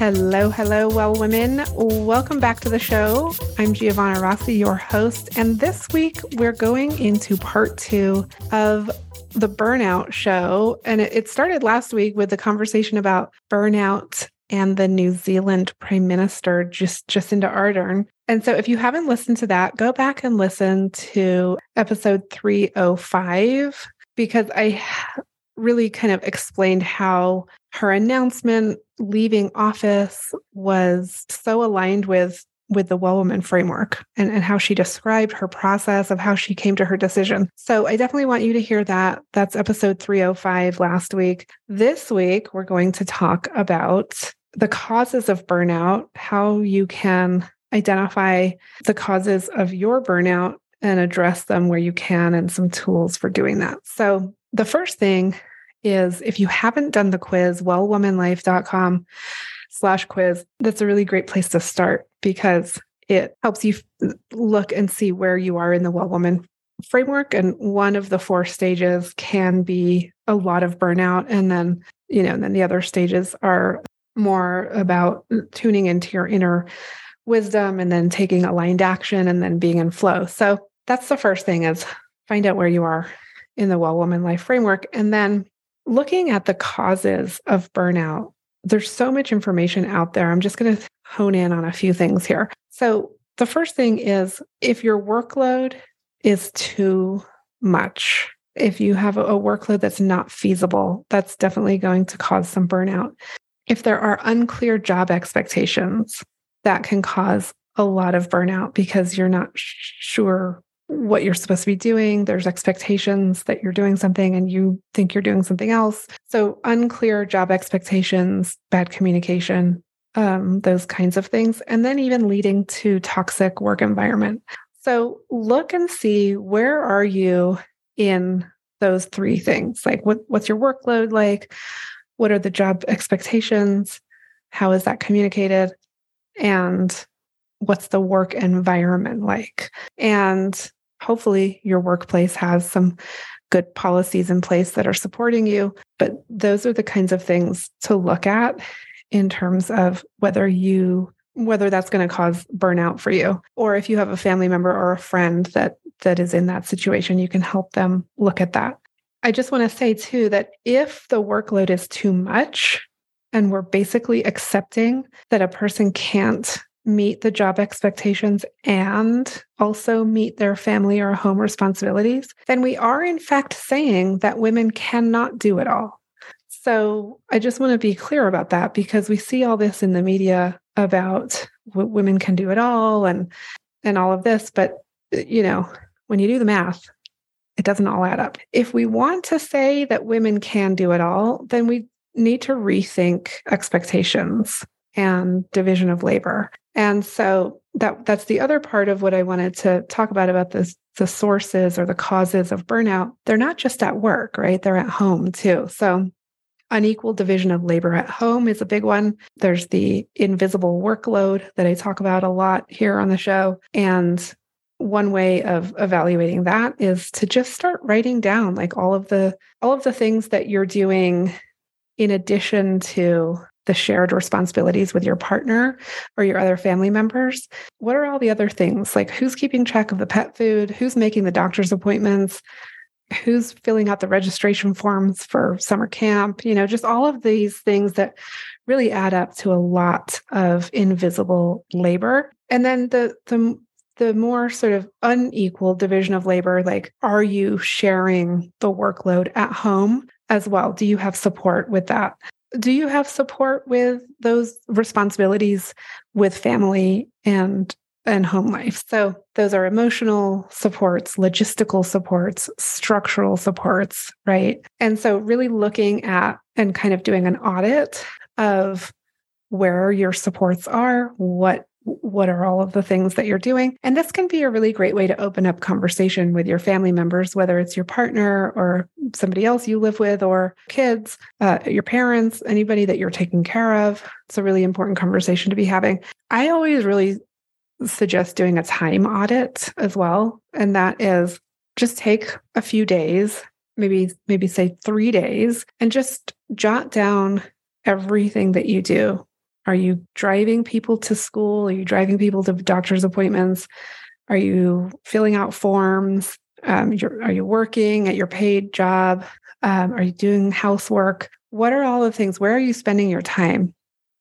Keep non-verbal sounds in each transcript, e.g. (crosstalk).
Hello, hello, well, women. Welcome back to the show. I'm Giovanna Rossi, your host. And this week we're going into part two of the burnout show. And it started last week with the conversation about burnout and the New Zealand Prime Minister, just Jacinda Ardern. And so if you haven't listened to that, go back and listen to episode 305 because I really kind of explained how her announcement leaving office was so aligned with with the well woman framework and, and how she described her process of how she came to her decision. So I definitely want you to hear that. That's episode 305 last week. This week, we're going to talk about the causes of burnout, how you can identify the causes of your burnout and address them where you can, and some tools for doing that. So the first thing is if you haven't done the quiz, wellwomanlife.com slash quiz, that's a really great place to start because it helps you look and see where you are in the well woman framework. And one of the four stages can be a lot of burnout. And then, you know, and then the other stages are more about tuning into your inner wisdom and then taking aligned action and then being in flow. So that's the first thing is find out where you are in the well woman life framework. And then looking at the causes of burnout, there's so much information out there. I'm just going to hone in on a few things here. So, the first thing is if your workload is too much, if you have a workload that's not feasible, that's definitely going to cause some burnout. If there are unclear job expectations, that can cause a lot of burnout because you're not sure what you're supposed to be doing. There's expectations that you're doing something and you think you're doing something else. So, unclear job expectations, bad communication, um, those kinds of things. And then even leading to toxic work environment. So, look and see where are you in those three things? Like, what, what's your workload like? What are the job expectations? How is that communicated? And what's the work environment like? And hopefully your workplace has some good policies in place that are supporting you. But those are the kinds of things to look at in terms of whether you whether that's going to cause burnout for you or if you have a family member or a friend that that is in that situation you can help them look at that i just want to say too that if the workload is too much and we're basically accepting that a person can't meet the job expectations and also meet their family or home responsibilities, then we are in fact saying that women cannot do it all. So I just want to be clear about that because we see all this in the media about what women can do it all and and all of this, but you know, when you do the math, it doesn't all add up. If we want to say that women can do it all, then we need to rethink expectations and division of labor. And so that that's the other part of what I wanted to talk about about this the sources or the causes of burnout. They're not just at work, right? They're at home too. So unequal division of labor at home is a big one. There's the invisible workload that I talk about a lot here on the show and one way of evaluating that is to just start writing down like all of the all of the things that you're doing in addition to the shared responsibilities with your partner or your other family members? What are all the other things? Like who's keeping track of the pet food? Who's making the doctor's appointments? Who's filling out the registration forms for summer camp? You know, just all of these things that really add up to a lot of invisible labor. And then the the the more sort of unequal division of labor, like are you sharing the workload at home as well? Do you have support with that? Do you have support with those responsibilities with family and and home life? So those are emotional supports logistical supports structural supports right? And so really looking at and kind of doing an audit of where your supports are what what are all of the things that you're doing? And this can be a really great way to open up conversation with your family members, whether it's your partner or somebody else you live with, or kids, uh, your parents, anybody that you're taking care of. It's a really important conversation to be having. I always really suggest doing a time audit as well. And that is just take a few days, maybe, maybe say three days, and just jot down everything that you do are you driving people to school? Are you driving people to doctor's appointments? Are you filling out forms? Um, are you working at your paid job? Um, are you doing housework? What are all the things? Where are you spending your time?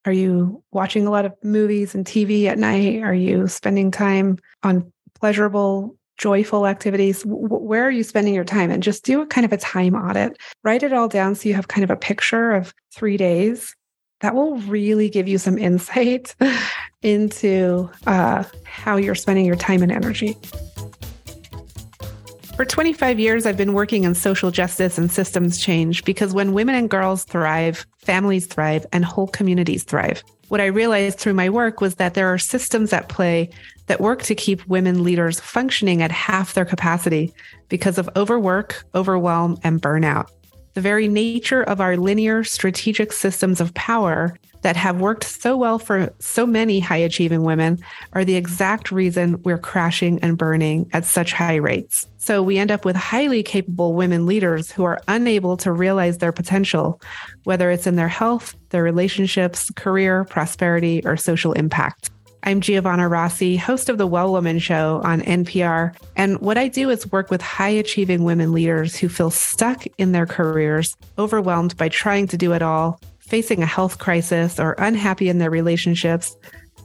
Are you watching a lot of movies and TV at night? Are you spending time on pleasurable, joyful activities? Where are you spending your time? And just do a kind of a time audit. Write it all down so you have kind of a picture of three days that will really give you some insight (laughs) into uh, how you're spending your time and energy. For 25 years, I've been working in social justice and systems change because when women and girls thrive, families thrive, and whole communities thrive. What I realized through my work was that there are systems at play that work to keep women leaders functioning at half their capacity because of overwork, overwhelm, and burnout. The very nature of our linear strategic systems of power that have worked so well for so many high achieving women are the exact reason we're crashing and burning at such high rates. So we end up with highly capable women leaders who are unable to realize their potential, whether it's in their health, their relationships, career, prosperity, or social impact. I'm Giovanna Rossi, host of the Well Woman Show on NPR. And what I do is work with high achieving women leaders who feel stuck in their careers, overwhelmed by trying to do it all, facing a health crisis, or unhappy in their relationships,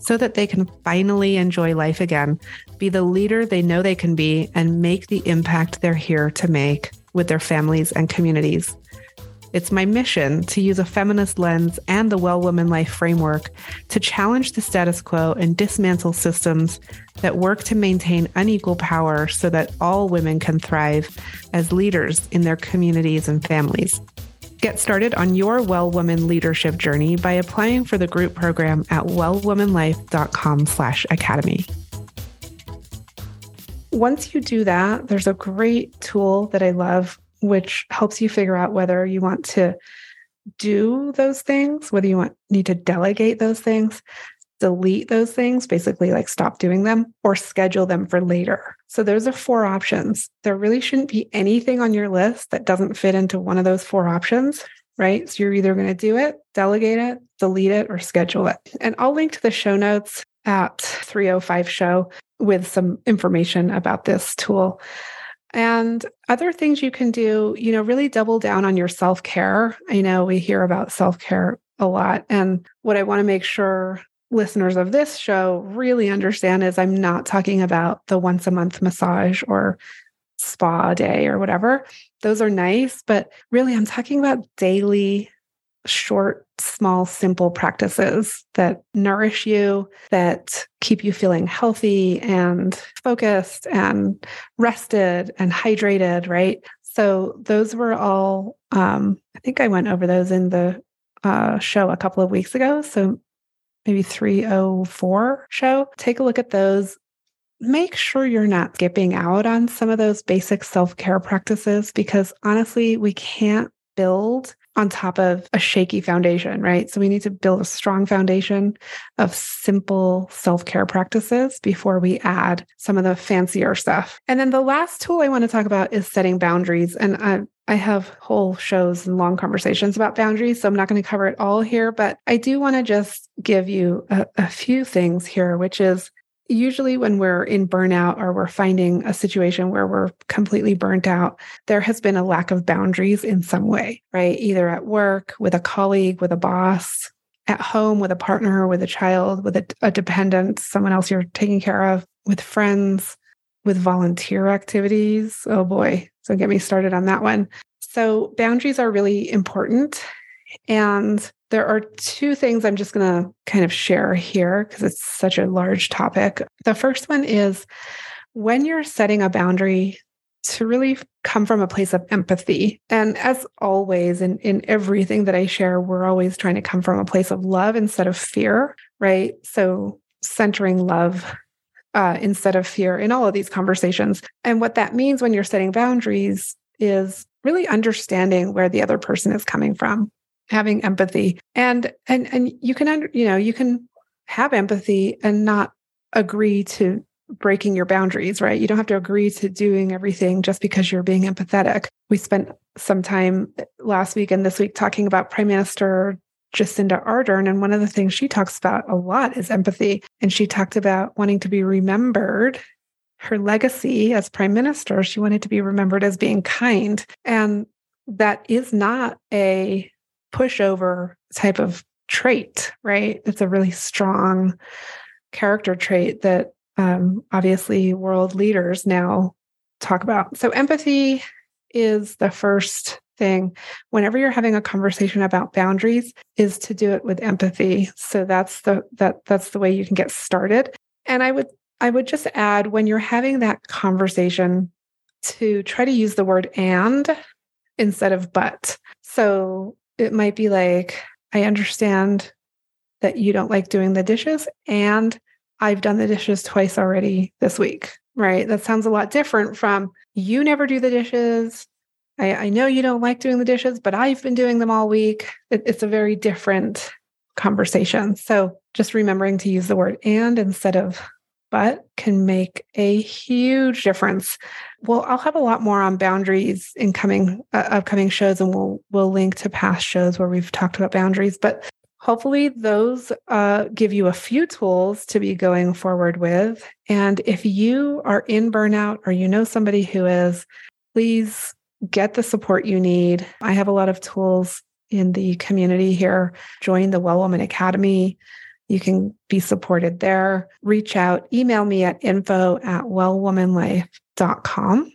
so that they can finally enjoy life again, be the leader they know they can be, and make the impact they're here to make with their families and communities. It's my mission to use a feminist lens and the Well Woman Life framework to challenge the status quo and dismantle systems that work to maintain unequal power so that all women can thrive as leaders in their communities and families. Get started on your Well Woman leadership journey by applying for the group program at wellwomanlife.com slash academy. Once you do that, there's a great tool that I love which helps you figure out whether you want to do those things, whether you want need to delegate those things, delete those things, basically like stop doing them, or schedule them for later. So those are four options. There really shouldn't be anything on your list that doesn't fit into one of those four options, right? So you're either going to do it, delegate it, delete it, or schedule it. And I'll link to the show notes at 305 show with some information about this tool. And other things you can do, you know, really double down on your self care. I know we hear about self care a lot. And what I want to make sure listeners of this show really understand is I'm not talking about the once a month massage or spa day or whatever. Those are nice, but really I'm talking about daily short, small, simple practices that nourish you, that keep you feeling healthy and focused and rested and hydrated, right? So, those were all, um, I think I went over those in the uh, show a couple of weeks ago. So, maybe 304 show. Take a look at those. Make sure you're not skipping out on some of those basic self care practices because honestly, we can't build on top of a shaky foundation, right? So we need to build a strong foundation of simple self care practices before we add some of the fancier stuff. And then the last tool I want to talk about is setting boundaries. And I, I have whole shows and long conversations about boundaries, so I'm not going to cover it all here, but I do want to just give you a, a few things here, which is usually when we're in burnout or we're finding a situation where we're completely burnt out, there has been a lack of boundaries in some way, right? Either at work, with a colleague, with a boss, at home, with a partner, with a child, with a, a dependent, someone else you're taking care of, with friends, with volunteer activities. Oh boy. So get me started on that one. So boundaries are really important. And there are two things I'm just going to kind of share here because it's such a large topic. The first one is when you're setting a boundary to really come from a place of empathy. And as always, in, in everything that I share, we're always trying to come from a place of love instead of fear, right? So centering love uh, instead of fear in all of these conversations. And what that means when you're setting boundaries is really understanding where the other person is coming from, having empathy, and and and you can under, you know you can have empathy and not agree to breaking your boundaries, right? You don't have to agree to doing everything just because you're being empathetic. We spent some time last week and this week talking about Prime Minister Jacinda Ardern. And one of the things she talks about a lot is empathy. And she talked about wanting to be remembered. Her legacy as prime minister, she wanted to be remembered as being kind. And that is not a pushover type of trait, right? It's a really strong character trait that um, obviously world leaders now talk about. So, empathy is the first thing whenever you're having a conversation about boundaries is to do it with empathy so that's the that that's the way you can get started and i would i would just add when you're having that conversation to try to use the word and instead of but so it might be like i understand that you don't like doing the dishes and i've done the dishes twice already this week right that sounds a lot different from you never do the dishes I, I know you don't like doing the dishes, but I've been doing them all week. It, it's a very different conversation. So just remembering to use the word and instead of but can make a huge difference. Well, I'll have a lot more on boundaries in coming uh, upcoming shows, and we'll we'll link to past shows where we've talked about boundaries. But hopefully, those uh, give you a few tools to be going forward with. And if you are in burnout or you know somebody who is, please get the support you need. I have a lot of tools in the community here. Join the Well Woman Academy. You can be supported there. Reach out, email me at info at wellwomanlife.com.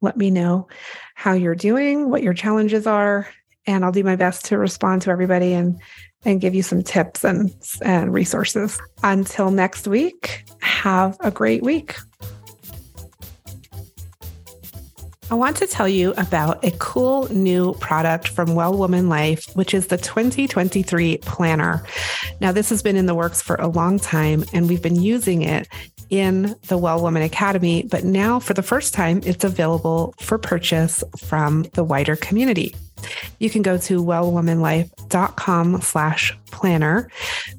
Let me know how you're doing, what your challenges are, and I'll do my best to respond to everybody and and give you some tips and, and resources. Until next week, have a great week. I want to tell you about a cool new product from Well Woman Life, which is the 2023 Planner. Now, this has been in the works for a long time, and we've been using it in the Well Woman Academy, but now for the first time, it's available for purchase from the wider community. You can go to wellwomanlife.com slash planner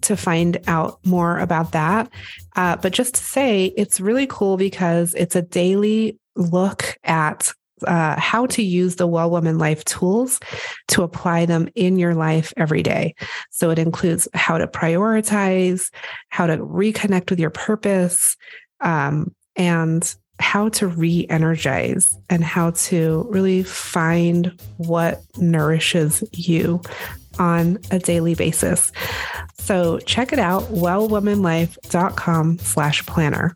to find out more about that. Uh, but just to say, it's really cool because it's a daily look at uh, how to use the Well Woman Life tools to apply them in your life every day. So it includes how to prioritize, how to reconnect with your purpose, um, and how to re energize and how to really find what nourishes you on a daily basis. So check it out, wellwomanlife.com slash planner.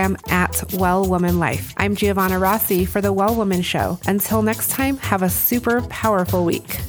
Instagram at Well Woman Life. I'm Giovanna Rossi for The Well Woman Show. Until next time, have a super powerful week.